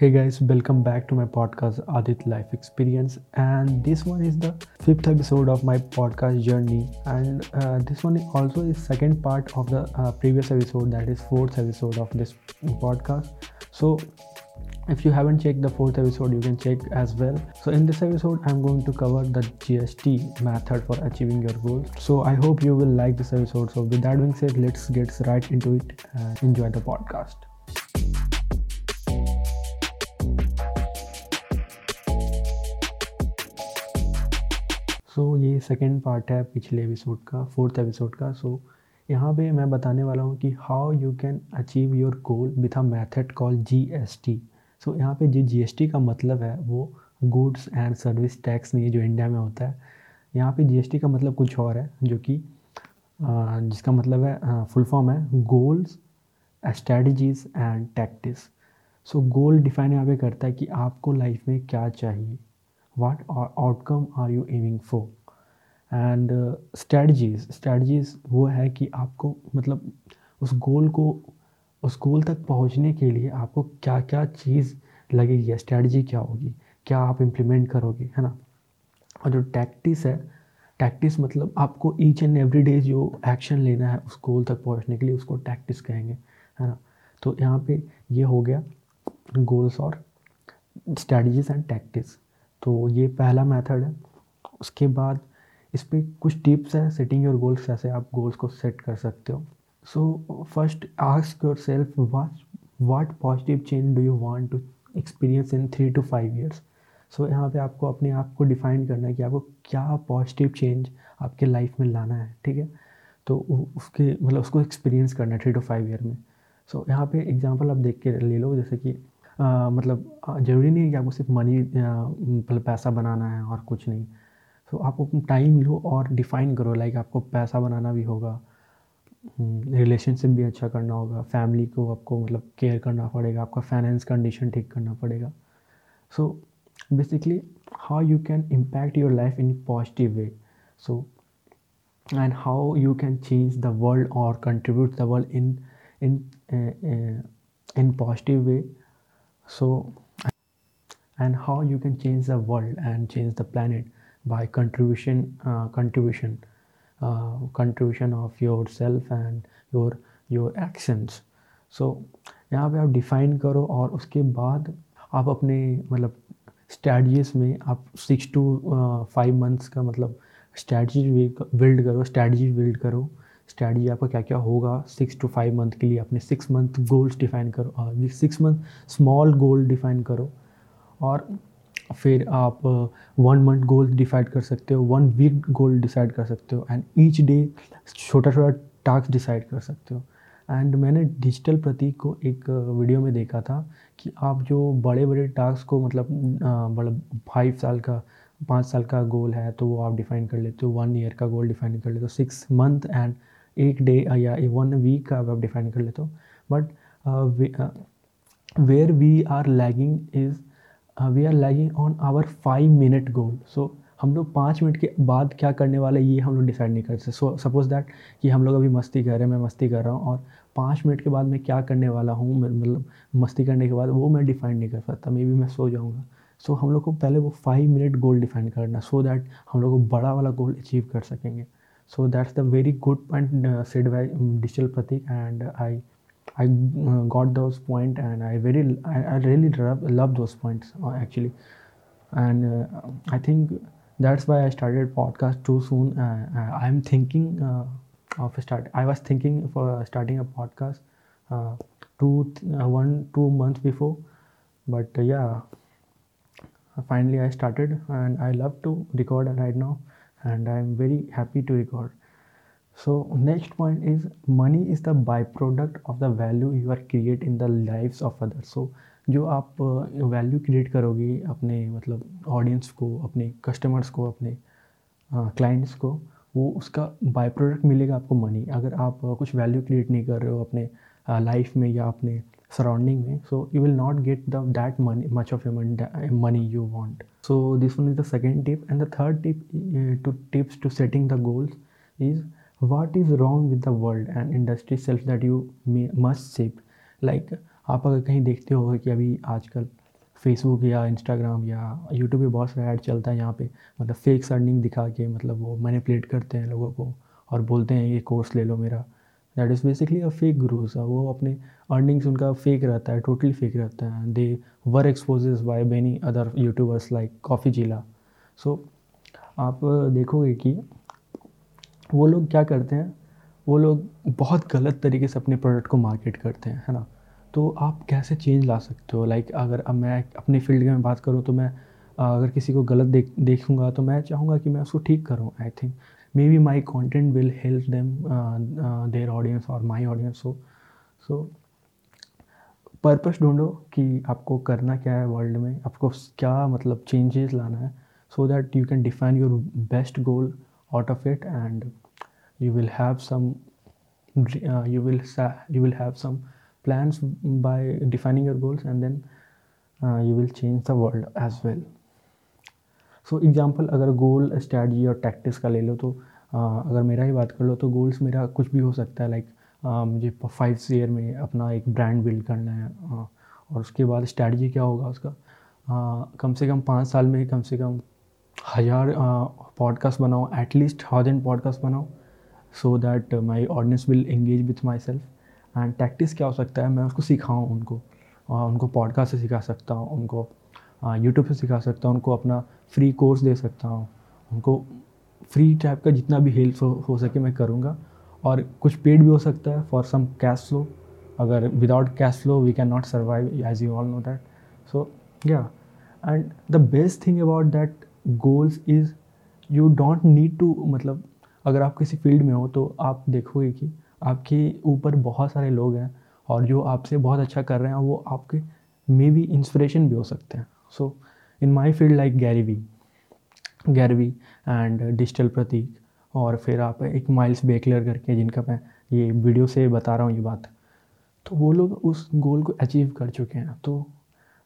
Hey guys, welcome back to my podcast Adit Life Experience, and this one is the fifth episode of my podcast journey, and uh, this one also is second part of the uh, previous episode, that is fourth episode of this podcast. So if you haven't checked the fourth episode you can check as well. So in this episode i'm going to cover the gst method for achieving your goals. So i hope you will like this episode. So with that being said let's get right into it and enjoy the podcast so so, ये second part है पिछले episode का fourth episode का। सो so, यहाँ पे मैं बताने वाला हूँ कि how you can achieve your goal with a method call G S T so यहाँ पे जो जी एस टी का मतलब है वो गुड्स एंड सर्विस टैक्स में जो इंडिया में होता है यहाँ पे टी का मतलब कुछ और है जो कि जिसका मतलब है फुल फॉर्म है goals strategies and tactics so goal define यहाँ पे करता है कि आपको लाइफ में क्या चाहिए। What outcome are you aiming for and strategies strategies वो है कि आपको मतलब उस गोल को, उस गोल तक पहुँचने के लिए आपको क्या क्या चीज़ लगेगी स्ट्रेटजी क्या होगी? क्या आप इम्प्लीमेंट करोगे, है ना? और जो टैक्टिस है टैक्टिस मतलब आपको ईच एंड एवरी डे जो एक्शन लेना है, उस गोल तक पहुँचने के लिए उसको टैक्टिस कहेंगे, है ना? तो यहाँ पे ये हो गया गोल्स और स्ट्रेटजीज एंड टैक्टिस तो ये पहला मेथड है। उसके बाद इस पर कुछ टिप्स हैं सेटिंग योर गोल्स कैसे आप गोल्स को सेट कर सकते हो। So first ask yourself what what positive change do you want to experience in three to five years so यहाँ पे आपको अपने आप को डिफाइन करना है कि आपको क्या पॉजिटिव चेंज आपके लाइफ में लाना है ठीक है? तो उसके मतलब उसको एक्सपीरियंस करना है थ्री टू फाइव ईयर में। सो so, यहाँ पे एग्जांपल आप देख के ले लो जैसे कि मतलब ज़रूरी नहीं है कि आपको सिर्फ़ मनी मतलब पैसा बनाना है और कुछ नहीं। तो so, आप टाइम लो और डिफ़ाइन करो लाइक आपको पैसा बनाना भी होगा रिलेशनशिप भी अच्छा करना होगा फैमिली को आपको मतलब केयर करना पड़ेगा आपका फाइनेंस कंडीशन ठीक करना पड़ेगा। So basically how you can impact your life in positive way so and how you can change the world और contribute the world in in in positive way so and how you can change the world and change the planet by contribution uh, contribution uh, contribution of yourself and your your actions so यहाँ पे आप define करो और उसके बाद आप अपने मतलब स्ट्रैटीज़ में आप सिक्स टू फाइव मंथ्स का मतलब स्ट्रैटी बिल्ड करो स्ट्रैटी बिल्ड करो स्ट्रैटी आपका क्या क्या होगा सिक्स टू फाइव मंथ के लिए अपने सिक्स मंथ गोल्स डिफाइन करो six month small goal define करो और फिर आप वन मंथ गोल डिसाइड कर सकते हो वन वीक गोल डिसाइड कर सकते हो एंड ईच डे छोटा छोटा टास्क डिसाइड कर सकते हो। एंड मैंने डिजिटल प्रतीक को एक वीडियो में देखा था कि आप जो बड़े बड़े टास्क को मतलब बड़ा फाइव साल का, पाँच साल का गोल है तो वो आप डिफाइन कर लेते हो वन ईयर का गोल डिफाइन कर लेते हो सिक्स मंथ एंड एक डे या वन वीक का आप डिफाइन कर लेते हो। But where we are lagging is we are lagging on our five minute goal so हम लोग पाँच मिनट के बाद क्या करने वाले ये हम लोग डिसाइड नहीं कर सकते सो सपोज़ दैट कि हम लोग अभी मस्ती कर रहे हैं मैं मस्ती कर रहा हूँ और पाँच मिनट के बाद मैं क्या करने वाला हूँ मतलब मस्ती करने के बाद वो मैं डिफाइन नहीं कर सकता मे बी मैं सो जाऊँगा। सो so, हम लोग को पहले वो फाइव मिनट गोल डिफाइन करना सो so दैट हम लोग को बड़ा वाला गोल अचीव कर सकेंगे। So that's the very good point uh, said by um, digital pratik and i i uh, got those point and i very i, I really love, love those points uh, actually. And uh, i think that's why i started podcast too soon uh, uh, i'm thinking of a start i was thinking for starting a podcast two one two months before but yeah finally i started and i love to record right now and I'm very happy to record. So next point is money is the byproduct of the value you are create in the lives of others. So जो आप value uh, create करोगे अपने मतलब audience को अपने customers को अपने clients uh, को वो उसका बाय प्रोडक्ट मिलेगा आपको मनी अगर आप uh, कुछ वैल्यू क्रिएट नहीं कर रहे हो अपने लाइफ में या अपने surrounding me so you will not get the that money much of your money, money you want so this one is the second tip and the third tip uh, to tips to setting the goals is what is wrong with the world and industry self that you may, must shape like आप अगर कहीं देखते हो कि अभी आजकल Facebook या Instagram या यूट्यूब पे बहुत सारा ऐड चलता है यहाँ पे मतलब फेक अर्निंग दिखा के मतलब वो मैनिपुलेट करते हैं लोगों को और बोलते हैं ये कोर्स ले लो मेरा that is basically a fake gurus वो अपने अर्निंग्स उनका फेक रहता है टोटली फेक रहता है। They were exposes by many other YouTubers like Coffeezilla so आप देखोगे कि वो लोग क्या करते हैं? वो लोग बहुत गलत तरीके से अपने प्रोडक्ट को मार्केट करते हैं है ना? तो आप कैसे चेंज ला सकते हो? लाइक like, अगर अब मैं अपने फ़ील्ड में बात करूँ तो मैं अगर किसी को गलत देख देखूँगा तो मैं चाहूँगा कि मैं उसको ठीक करूँ I think maybe my content will help them their audience और माई ऑडियंस हो सो पर्पस ढूंढो कि आपको करना क्या है वर्ल्ड में। आपको क्या मतलब चेंजेस लाना है so that you can define your best goal out of it and have some uh, you will you will have some plans by defining your goals and then uh, you will change the world as well. So example अगर goal स्ट्रैटी और tactics का ले लो तो uh, अगर मेरा ही बात कर लो तो गोल्स मेरा कुछ भी हो सकता है लाइक uh, मुझे फाइव ईयर में अपना एक ब्रांड बिल्ड करना है और उसके बाद स्ट्रैटी क्या होगा उसका? कम से कम पाँच साल में कम से कम हज़ार पॉडकास्ट बनाओ एटलीस्ट थाउज़ेंड पॉडकास्ट बनाओ so that my audience will engage with myself and tactics क्या हो सकता है? मैं उसको सिखाऊँ उनको uh, उनको पॉडकास्ट से सिखा सकता हूँ उनको यूट्यूब से सिखा सकता हूँ उनको अपना फ्री कोर्स दे सकता हूँ उनको फ्री टाइप का जितना भी हेल्प हो, हो सके मैं करूँगा। और कुछ पेड भी हो सकता है फॉर सम कैश फ्लो अगर without cash flow we can not survive as you all know that so या and the best thing about that goals is you don't need to मतलब अगर आप किसी फ़ील्ड में हो तो आप देखोगे कि आपके ऊपर बहुत सारे लोग हैं और जो आपसे बहुत अच्छा कर रहे हैं, वो आपके मे बी इंस्पिरेशन भी हो सकते हैं. So in my field like Gary Vee Gary Vee and digital Pratik और फिर आप एक माइल्स बेकलर करके जिनका मैं ये वीडियो से बता रहा हूँ ये बात। तो वो लोग उस गोल को अचीव कर चुके हैं। तो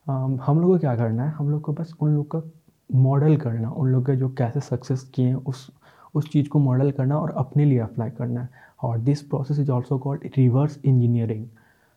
हम लोग को क्या करना है? हम लोग को बस उन लोग का मॉडल करना उन लोग के जो कैसे सक्सेस किए हैं उस उस चीज़ को मॉडल करना और अपने लिए अप्लाई करना है। और this process is also called reverse engineering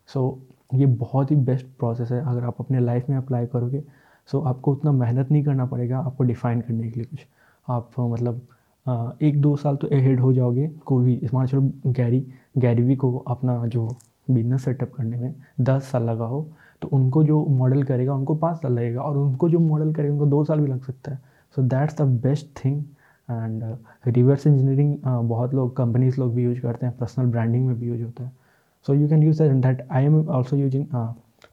so ये बहुत ही बेस्ट प्रोसेस है। अगर आप अपने लाइफ में अप्लाई करोगे सो so, आपको उतना मेहनत नहीं करना पड़ेगा आपको डिफ़ाइन करने के लिए कुछ। आप मतलब एक दो साल तो अहेड हो जाओगे कोई भी। मान चलो गैरी गैरीवी को अपना जो बिज़नेस सेटअप करने में दस साल लगा हो तो उनको जो मॉडल करेगा, उनको पाँच साल लगेगा और उनको जो मॉडल करेगा, उनको दो साल भी लग सकता है। So that's the best thing and reverse engineering बहुत लोग कंपनीज़ लोग भी यूज़ करते हैं पर्सनल ब्रांडिंग में भी यूज़ होता है। So you can use that I am also using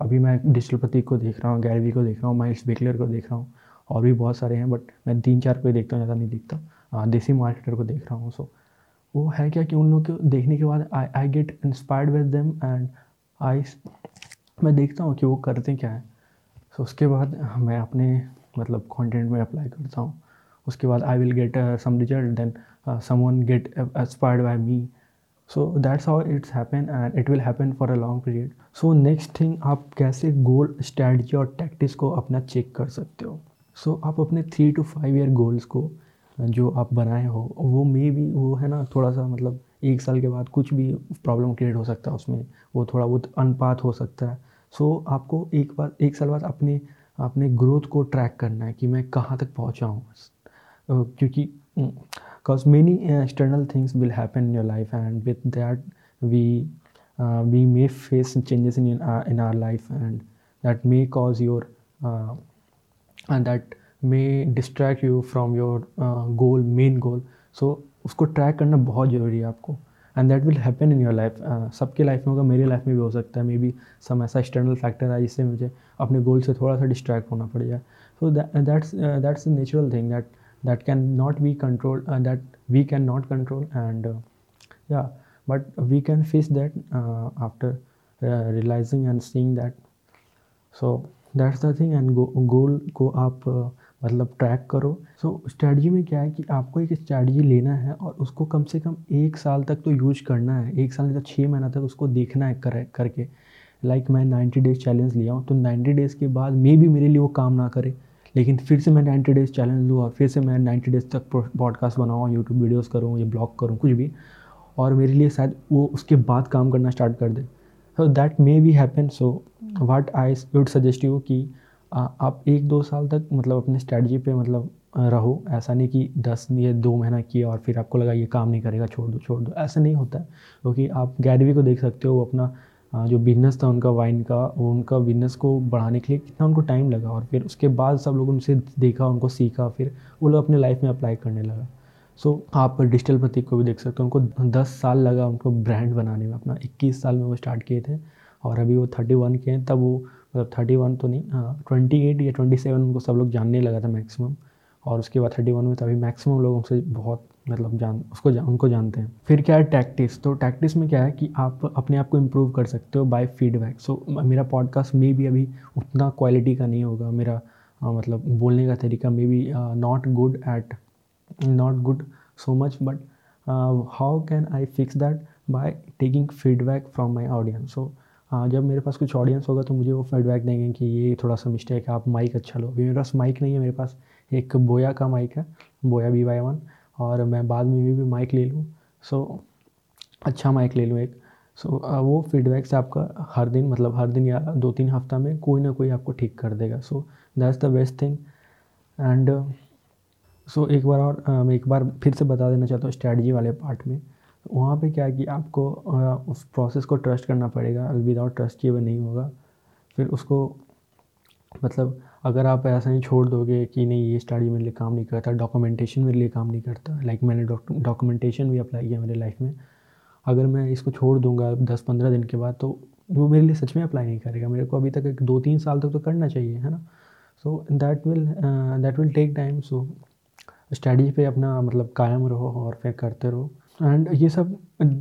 अभी मैं डिजिटल प्रतीक को देख रहा हूँ गैरवी को देख रहा हूँ माइल्स बेकलर को देख रहा हूँ, और भी बहुत सारे हैं बट मैं तीन चार को ही देखता हूँ, ज़्यादा नहीं देखता। देसी मार्केटर को देख रहा हूँ सो so, वो है क्या कि उन लोग को देखने के बाद I I get inspired with them and I मैं देखता हूँ कि वो करते क्या है। सो so, उसके बाद मैं अपने मतलब कंटेंट में अप्लाई करता हूँ। उसके बाद I will get some result then someone get inspired by me so that's how it's happen and it will happen for a long period so next thing आप कैसे गोल स्ट्रैटी और टैक्टिस को अपना चेक कर सकते हो। सो so, आप अपने three two five year goals को जो आप बनाए हो वो मे भी वो है ना थोड़ा सा मतलब एक साल के बाद कुछ भी प्रॉब्लम क्रिएट हो सकता है उसमें वो थोड़ा बहुत अनपात हो सकता है। सो so, आपको एक बार एक साल बाद अपने अपने ग्रोथ को ट्रैक करना है कि मैं कहाँ तक पहुँचा हूँ। क्योंकि because many external things will happen happen in your life and with we we uh, we may in in uh, in our life and that may cause may distract you from your goal main goal so उसको track करना बहुत ज़रूरी है आपको। And that will happen in your life सबके life में होगा, मेरी लाइफ में भी हो सकता है। मे बी सम ऐसा एक्सटर्नल फैक्टर है जिससे मुझे अपने गोल से थोड़ा सा डिस्ट्रैक्ट होना पड़ जाए so that's that's a natural thing that that can not be control that we can not control and या but we can face that after realizing and seeing that so that's the thing and goal को आप uh, मतलब track करो। सो so, स्ट्रैटी में क्या है कि आपको एक स्ट्रैटी लेना है और उसको कम से कम एक साल तक तो यूज़ करना है। एक साल नहीं तो छः महीना तक उसको देखना है कर करके। लाइक like मैं नाइन्टी डेज़ चैलेंज लिया हूँ तो नाइन्टी डेज़ के बाद मे भी मेरे लिए वो काम ना करे। लेकिन फिर से मैं नाइन्टी डेज़ चैलेंज लूँ और फिर से मैं नाइन्टी डेज़ तक पॉडकास्ट बनाऊँ यूट्यूब वीडियोज़ करूँ या ब्लॉग करूँ कुछ भी। और मेरे लिए शायद वो उसके बाद काम करना स्टार्ट कर दे। So that may be happen so what I would suggest you कि आप एक दो साल तक मतलब अपने स्ट्रैटी पे मतलब रहो। ऐसा नहीं कि दस ये दो महीना किया और फिर आपको लगा ये काम नहीं करेगा छोड़ दो छोड़ दो। ऐसा नहीं होता है। क्योंकि आप गैरवी को देख सकते हो अपना जो बिज़नेस था उनका वाइन का वो उनका बिज़नेस को बढ़ाने के लिए कितना उनको टाइम लगा और फिर उसके बाद सब लोग उनसे देखा उनको सीखा फिर वो लोग अपने लाइफ में अप्लाई करने लगा। सो so, आप डिजिटल प्रतीक को भी देख सकते हो। उनको दस साल लगा उनको ब्रांड बनाने में। अपना इक्कीस साल में वो स्टार्ट किए थे और अभी वो थर्टी वन के हैं तब वो मतलब थर्टी वन तो नहीं हाँ ट्वेंटी एट या ट्वेंटी सेवन उनको सब लोग जानने लगा था मैक्सिमम और उसके बाद थर्टी वन में तभी मैक्सिमम लोग उनसे बहुत मतलब जान उसको जा, उनको जानते हैं। फिर क्या है टैक्टिस तो टैक्टिस में क्या है कि आप अपने आप को इम्प्रूव कर सकते हो बाय फीडबैक सो मेरा पॉडकास्ट मे भी अभी उतना क्वालिटी का नहीं होगा मेरा आ, मतलब बोलने का तरीका maybe not good at not good so much but how can I fix that by taking feedback from my audience so जब मेरे पास कुछ ऑडियंस होगा तो मुझे वो फीडबैक देंगे कि ये थोड़ा सा मिस्टेक है आप माइक अच्छा लो। अभी मेरे पास माइक नहीं है मेरे पास एक बोया का माइक है बोया बी वाई वन और मैं बाद में भी, भी माइक ले लूँ। सो अच्छा माइक ले लूँ एक। सो वो फीडबैक से आपका हर दिन मतलब हर दिन या दो तीन हफ़्ता में कोई ना कोई आपको ठीक कर देगा। So that's the best thing and so एक बार और मैं एक बार फिर से बता देना चाहता हूँ स्ट्रैटी वाले पार्ट में। वहाँ पे क्या है कि आपको उस प्रोसेस को ट्रस्ट करना पड़ेगा। विदाउट ट्रस्ट किए हुए नहीं होगा। फिर उसको मतलब अगर आप ऐसा ही छोड़ दोगे कि नहीं, ये स्टडी मेरे लिए काम नहीं करता डॉक्यूमेंटेशन मेरे लिए काम नहीं करता लाइक मैंने डॉक्यूमेंटेशन भी अप्लाई किया मेरे लाइफ में। अगर मैं इसको छोड़ दूँगा दस पंद्रह दिन के बाद तो वो मेरे लिए सच में अप्लाई नहीं करेगा। मेरे को अभी तक एक दो तीन साल तक तो करना चाहिए, है ना? So that will that will take time so study पे अपना मतलब कायम रहो और फिर करते रहो। एंड ये सब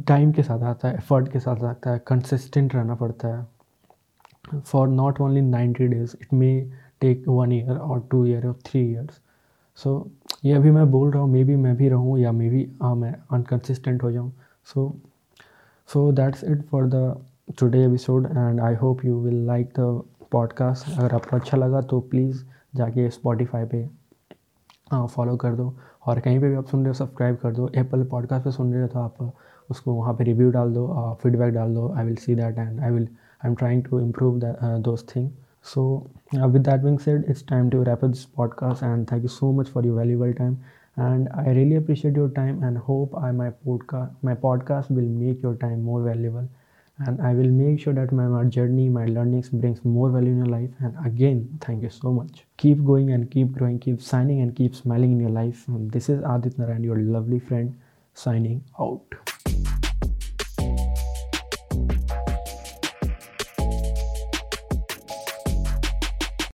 टाइम के साथ आता है एफर्ट के साथ आता है कंसिस्टेंट रहना पड़ता है। For not only ninety days it may take one year और टू ईयर और थ्री ईयर्स सो ये अभी मैं बोल रहा हूँ मे बी मैं भी रहूँ या मे बी हाँ मैं अनकन्सिस्टेंट हो जाऊँ। So so that's it for the today episode and I hope you will like the podcast अगर आपको अच्छा लगा तो प्लीज़ जाके स्पॉटिफाई पे फॉलो हाँ, कर दो। और कहीं पे भी आप सुन रहे हो सब्सक्राइब कर दो। एप्पल पॉडकास्ट पे सुन रहे हो तो आप उसको वहाँ पे रिव्यू डाल दो फीडबैक डाल दो। I will see that and I will I am trying to improve those thing so with that being said it's time to wrap this podcast and thank you so much for you valuable time and I really appreciate your time and hope I my podcast my podcast will make your time more valuable And I will make sure that my, my journey, my learnings brings more value in your life. And again, thank you so much. Keep going and keep growing, keep signing and keep smiling in your life. And this is Adit Narayan, your lovely friend, signing out.